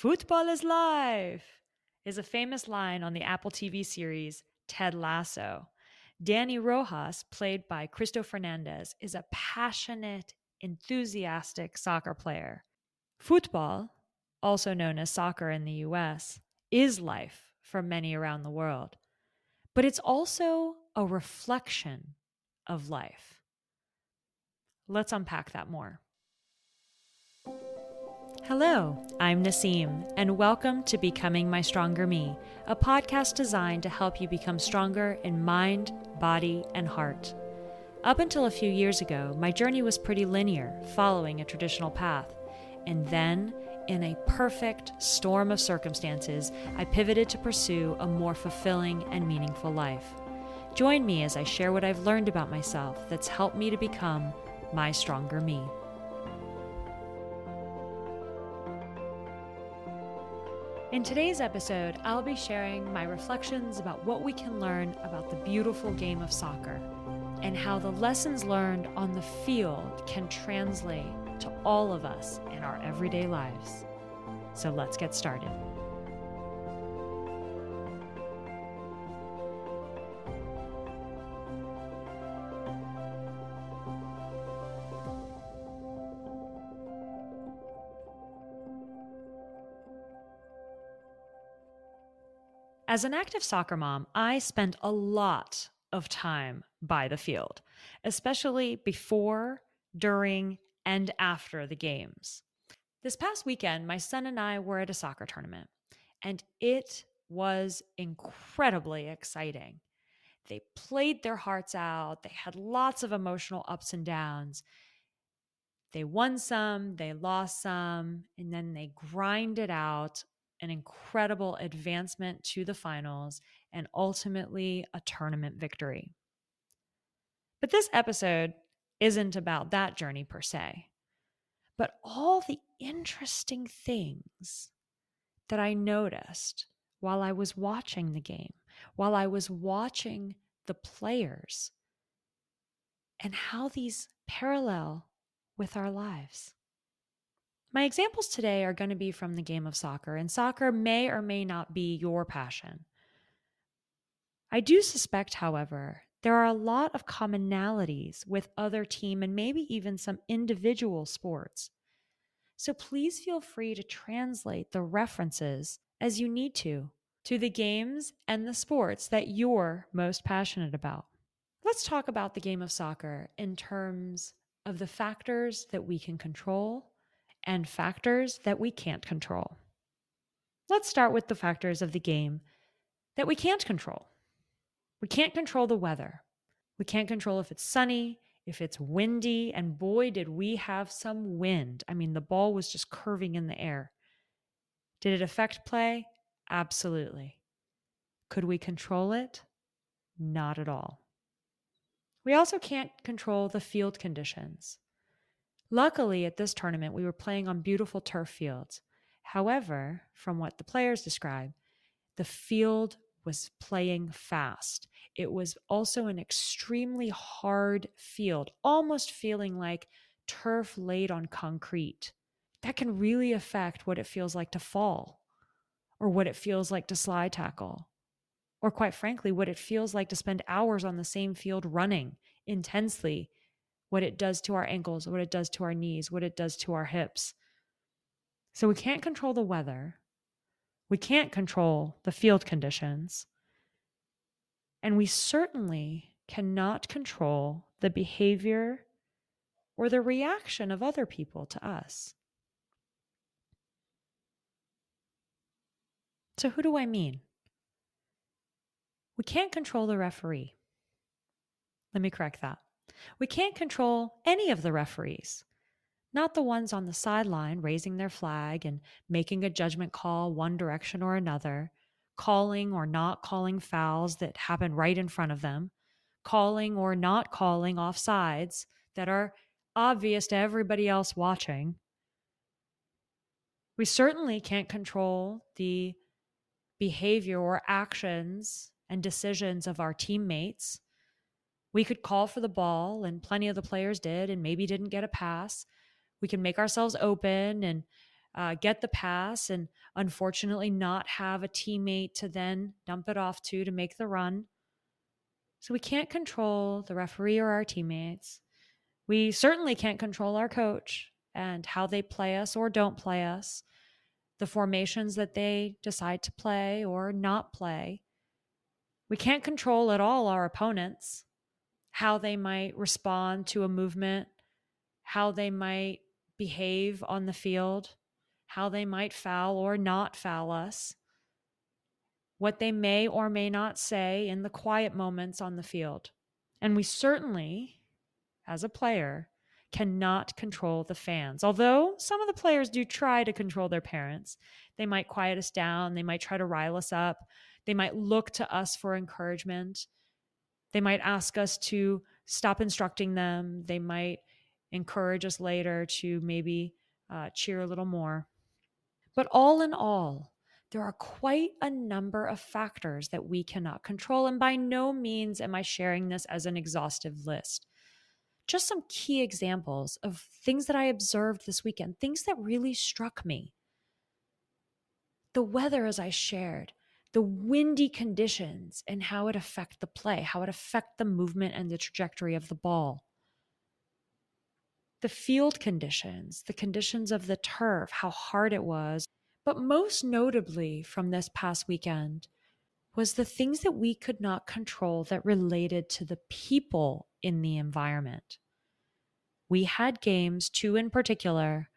Futbol is life is a famous line on the Apple TV series Ted Lasso. Dani Rojas, played by Cristo Fernandez, is a passionate, enthusiastic soccer player. Futbol, also known as soccer in the US, is life for many around the world, but it's also a reflection of life. Let's unpack that more. Hello, I'm Nasim, and welcome to Becoming My Stronger Me, a podcast designed to help you become stronger in mind, body, and heart. Up until a few years ago, my journey was pretty linear, following a traditional path. And then, in a perfect storm of circumstances, I pivoted to pursue a more fulfilling and meaningful life. Join me as I share what I've learned about myself that's helped me to become my stronger me. In today's episode, I'll be sharing my reflections about what we can learn about the beautiful game of soccer and how the lessons learned on the field can translate to all of us in our everyday lives. So let's get started. As an active soccer mom, I spent a lot of time by the field, especially before, during, and after the games. This past weekend, my son and I were at a soccer tournament, and it was incredibly exciting. They played their hearts out, they had lots of emotional ups and downs. They won some, they lost some, and then they grinded out an incredible advancement to the finals, and ultimately a tournament victory. But this episode isn't about that journey per se, but all the interesting things that I noticed while I was watching the game, while I was watching the players, and how these parallel with our lives. My examples today are going to be from the game of soccer, and soccer may or may not be your passion. I do suspect, however, there are a lot of commonalities with other team and maybe even some individual sports. So please feel free to translate the references as you need to to the games and the sports that you're most passionate about. Let's talk about the game of soccer in terms of the factors that we can control and factors that we can't control. Let's start with the factors of the game that we can't control. We can't control the weather. We can't control if it's sunny, if it's windy, and boy, did we have some wind. I mean, the ball was just curving in the air. Did it affect play? Absolutely. Could we control it? Not at all. We also can't control the field conditions. Luckily, at this tournament, we were playing on beautiful turf fields. However, from what the players describe, the field was playing fast. It was also an extremely hard field, almost feeling like turf laid on concrete. That can really affect what it feels like to fall, or what it feels like to slide tackle, or quite frankly, what it feels like to spend hours on the same field running intensely what it does to our ankles, what it does to our knees, what it does to our hips. So we can't control the weather. We can't control the field conditions. And we certainly cannot control the behavior or the reaction of other people to us. So, who do I mean? We can't control the referee. Let me correct that. We can't control any of the referees, not the ones on the sideline raising their flag and making a judgment call one direction or another, calling or not calling fouls that happen right in front of them, calling or not calling offsides that are obvious to everybody else watching. We certainly can't control the behavior or actions and decisions of our teammates we could call for the ball, and plenty of the players did, and maybe didn't get a pass. We can make ourselves open and uh, get the pass and unfortunately not have a teammate to then dump it off to to make the run. So we can't control the referee or our teammates. We certainly can't control our coach and how they play us or don't play us, the formations that they decide to play or not play. We can't control at all our opponents, how they might respond to a movement, how they might behave on the field, how they might foul or not foul us, what they may or may not say in the quiet moments on the field. And we certainly, as a player, cannot control the fans. Although some of the players do try to control their parents, they might quiet us down, they might try to rile us up, they might look to us for encouragement, they might ask us to stop instructing them, they might encourage us later to maybe uh, cheer a little more. But all in all, there are quite a number of factors that we cannot control. And by no means am I sharing this as an exhaustive list. Just some key examples of things that I observed this weekend, things that really struck me. The weather, as I shared, the windy conditions and how it affect the play, how it affect the movement and the trajectory of the ball the field conditions, the conditions of the turf, how hard it was. But most notably from this past weekend was the things that we could not control that related to the people in the environment. We had games, two in particular,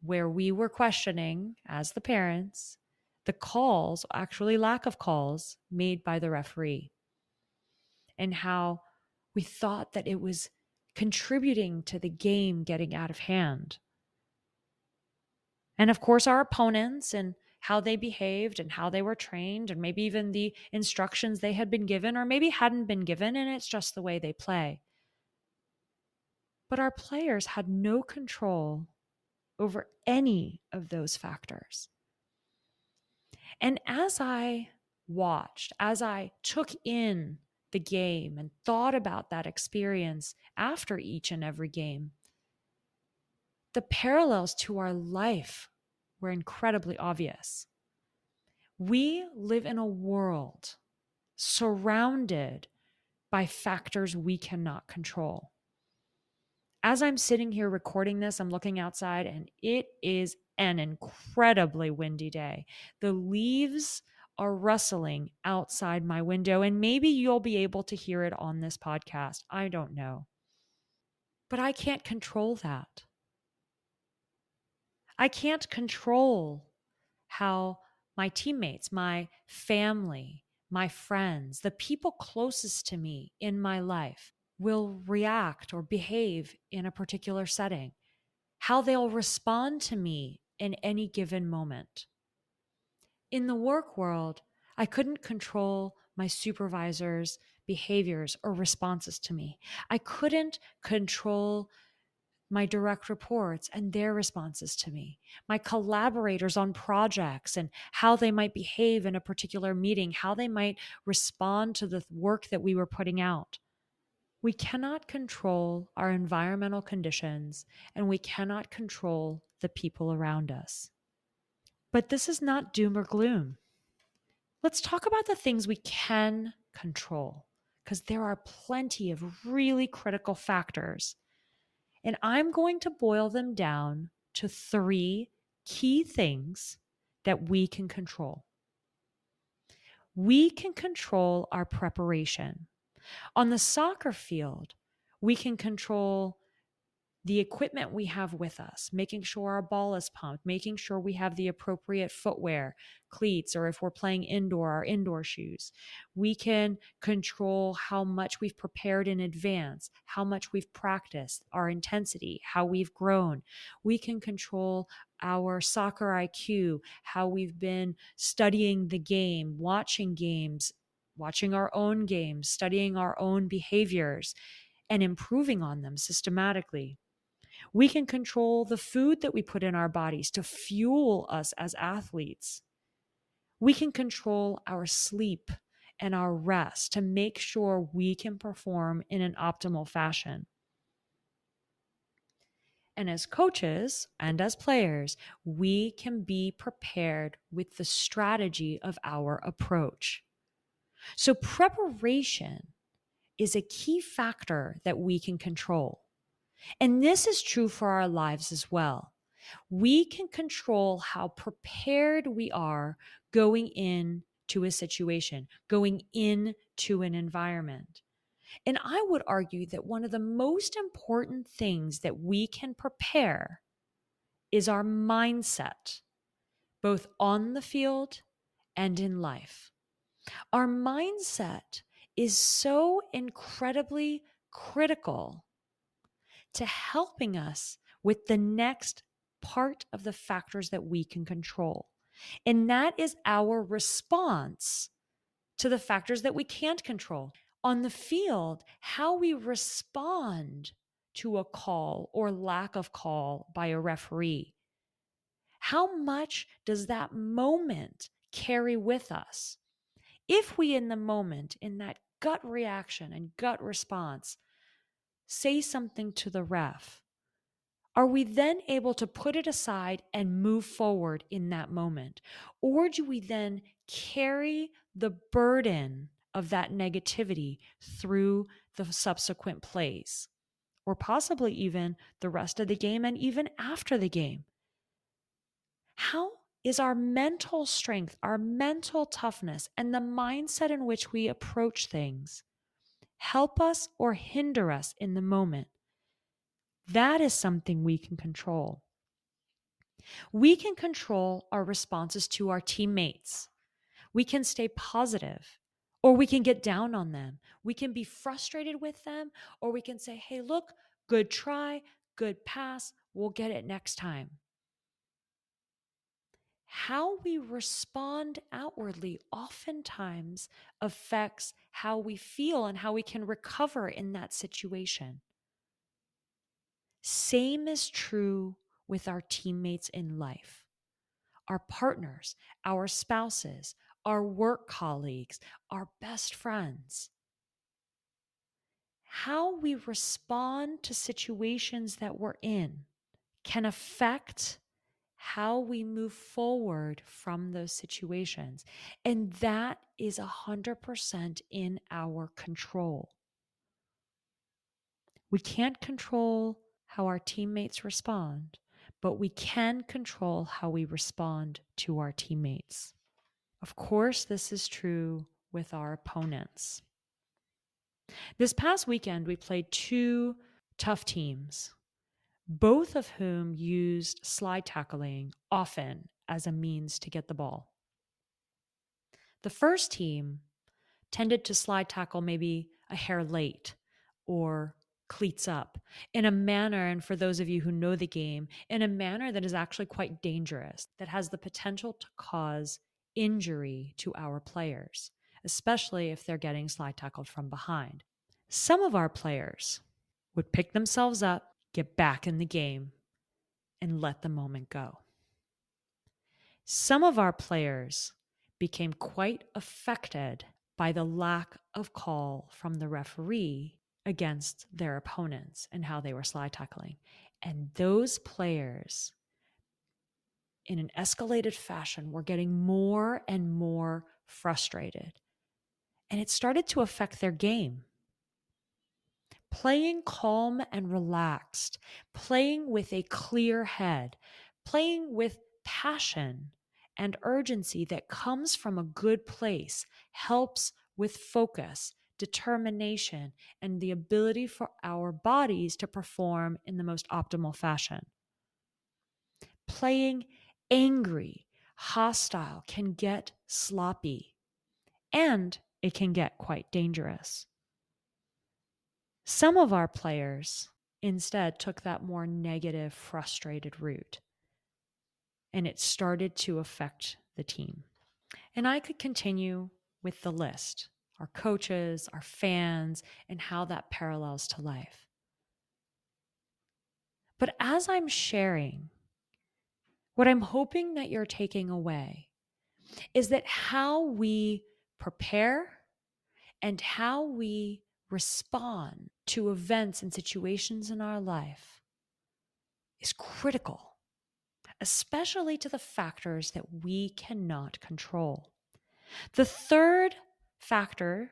where we were questioning, as the parents, the calls, actually lack of calls, made by the referee, and how we thought that it was contributing to the game getting out of hand. And of course, our opponents and how they behaved and how they were trained, and maybe even the instructions they had been given or maybe hadn't been given, and it's just the way they play. But our players had no control over any of those factors. And as I watched, as I took in the game and thought about that experience after each and every game, the parallels to our life were incredibly obvious. We live in a world surrounded by factors we cannot control. As I'm sitting here recording this, I'm looking outside and it is an incredibly windy day. The leaves are rustling outside my window, and maybe you'll be able to hear it on this podcast. I don't know. But I can't control that. I can't control how my teammates, my family, my friends, the people closest to me in my life will react or behave in a particular setting, how they'll respond to me in any given moment. In the work world, I couldn't control my supervisor's behaviors or responses to me. I couldn't control my direct reports and their responses to me, my collaborators on projects and how they might behave in a particular meeting, how they might respond to the work that we were putting out. We cannot control our environmental conditions and we cannot control the people around us. But this is not doom or gloom. Let's talk about the things we can control because there are plenty of really critical factors. And I'm going to boil them down to three key things that we can control. We can control our preparation. On the soccer field, we can control the equipment we have with us, making sure our ball is pumped, making sure we have the appropriate footwear, cleats, or if we're playing indoor, our indoor shoes. We can control how much we've prepared in advance, how much we've practiced, our intensity, how we've grown. We can control our soccer IQ, how we've been studying the game, watching games, watching our own games, studying our own behaviors, and improving on them systematically. We can control the food that we put in our bodies to fuel us as athletes. We can control our sleep and our rest to make sure we can perform in an optimal fashion. And as coaches and as players, we can be prepared with the strategy of our approach. So, preparation is a key factor that we can control. And this is true for our lives as well. We can control how prepared we are going in to a situation, going into an environment. And I would argue that one of the most important things that we can prepare is our mindset, both on the field and in life. Our mindset is so incredibly critical to helping us with the next part of the factors that we can control. And that is our response to the factors that we can't control. On the field, how we respond to a call or lack of call by a referee. How much does that moment carry with us? If we, in the moment, in that gut reaction and gut response, say something to the ref, are we then able to put it aside and move forward in that moment? Or do we then carry the burden of that negativity through the subsequent plays? Or possibly even the rest of the game and even after the game? How is our mental strength, our mental toughness, and the mindset in which we approach things help us or hinder us in the moment. That is something we can control. We can control our responses to our teammates. We can stay positive or we can get down on them. We can be frustrated with them or we can say, hey, look, good try, good pass, we'll get it next time how we respond outwardly oftentimes affects how we feel and how we can recover in that situation. Same is true with our teammates in life, our partners, our spouses, our work colleagues, our best friends. How we respond to situations that we're in can affect how we move forward from those situations. And that is 100% in our control. We can't control how our teammates respond, but we can control how we respond to our teammates. Of course, this is true with our opponents. This past weekend, we played two tough teams both of whom used slide tackling often as a means to get the ball. The first team tended to slide tackle maybe a hair late or cleats up in a manner, and for those of you who know the game, in a manner that is actually quite dangerous, that has the potential to cause injury to our players, especially if they're getting slide tackled from behind. Some of our players would pick themselves up get back in the game, and let the moment go. Some of our players became quite affected by the lack of call from the referee against their opponents and how they were slide tackling. And those players, in an escalated fashion, were getting more and more frustrated. And it started to affect their game playing calm and relaxed, playing with a clear head, playing with passion and urgency that comes from a good place helps with focus, determination, and the ability for our bodies to perform in the most optimal fashion. Playing angry, hostile can get sloppy and it can get quite dangerous. Some of our players instead took that more negative, frustrated route, and it started to affect the team. And I could continue with the list our coaches, our fans, and how that parallels to life. But as I'm sharing, what I'm hoping that you're taking away is that how we prepare and how we respond to events and situations in our life is critical, especially to the factors that we cannot control. The third factor,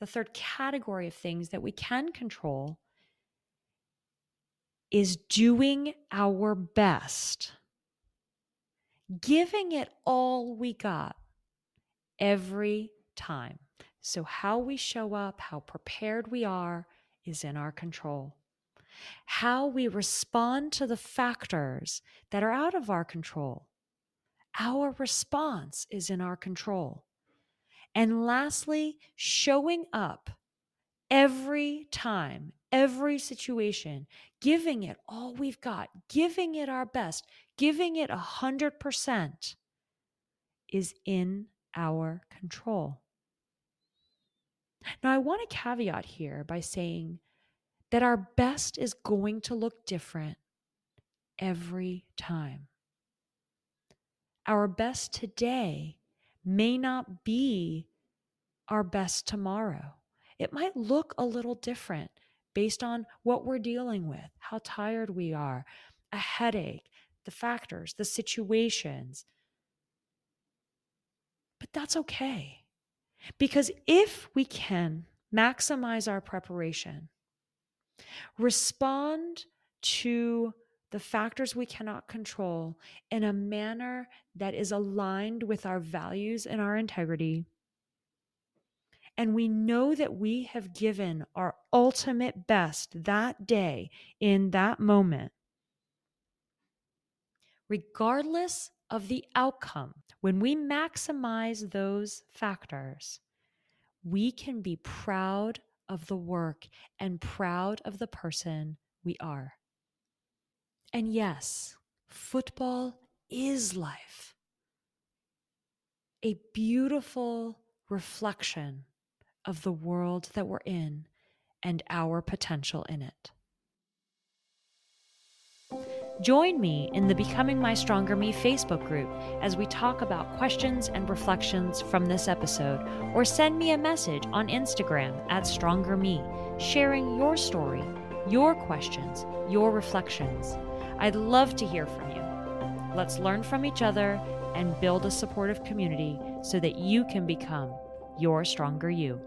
the third category of things that we can control is doing our best, giving it all we got every time. So, how we show up, how prepared we are, is in our control. How we respond to the factors that are out of our control, our response is in our control. And lastly, showing up every time, every situation, giving it all we've got, giving it our best, giving it a hundred percent is in our control. Now, I want to caveat here by saying that our best is going to look different every time. Our best today may not be our best tomorrow. It might look a little different based on what we're dealing with, how tired we are, a headache, the factors, the situations. But that's okay. Because if we can maximize our preparation, respond to the factors we cannot control in a manner that is aligned with our values and our integrity. And we know that we have given our ultimate best that day in that moment. Regardless of the outcome, when we maximize those factors, we can be proud of the work and proud of the person we are. And yes, futbol is life. A beautiful reflection of the world that we're in and our potential in it. Join me in the Becoming My Stronger Me Facebook group as we talk about questions and reflections from this episode, or send me a message on Instagram at Stronger Me, sharing your story, your questions, your reflections. I'd love to hear from you. Let's learn from each other and build a supportive community so that you can become your stronger you.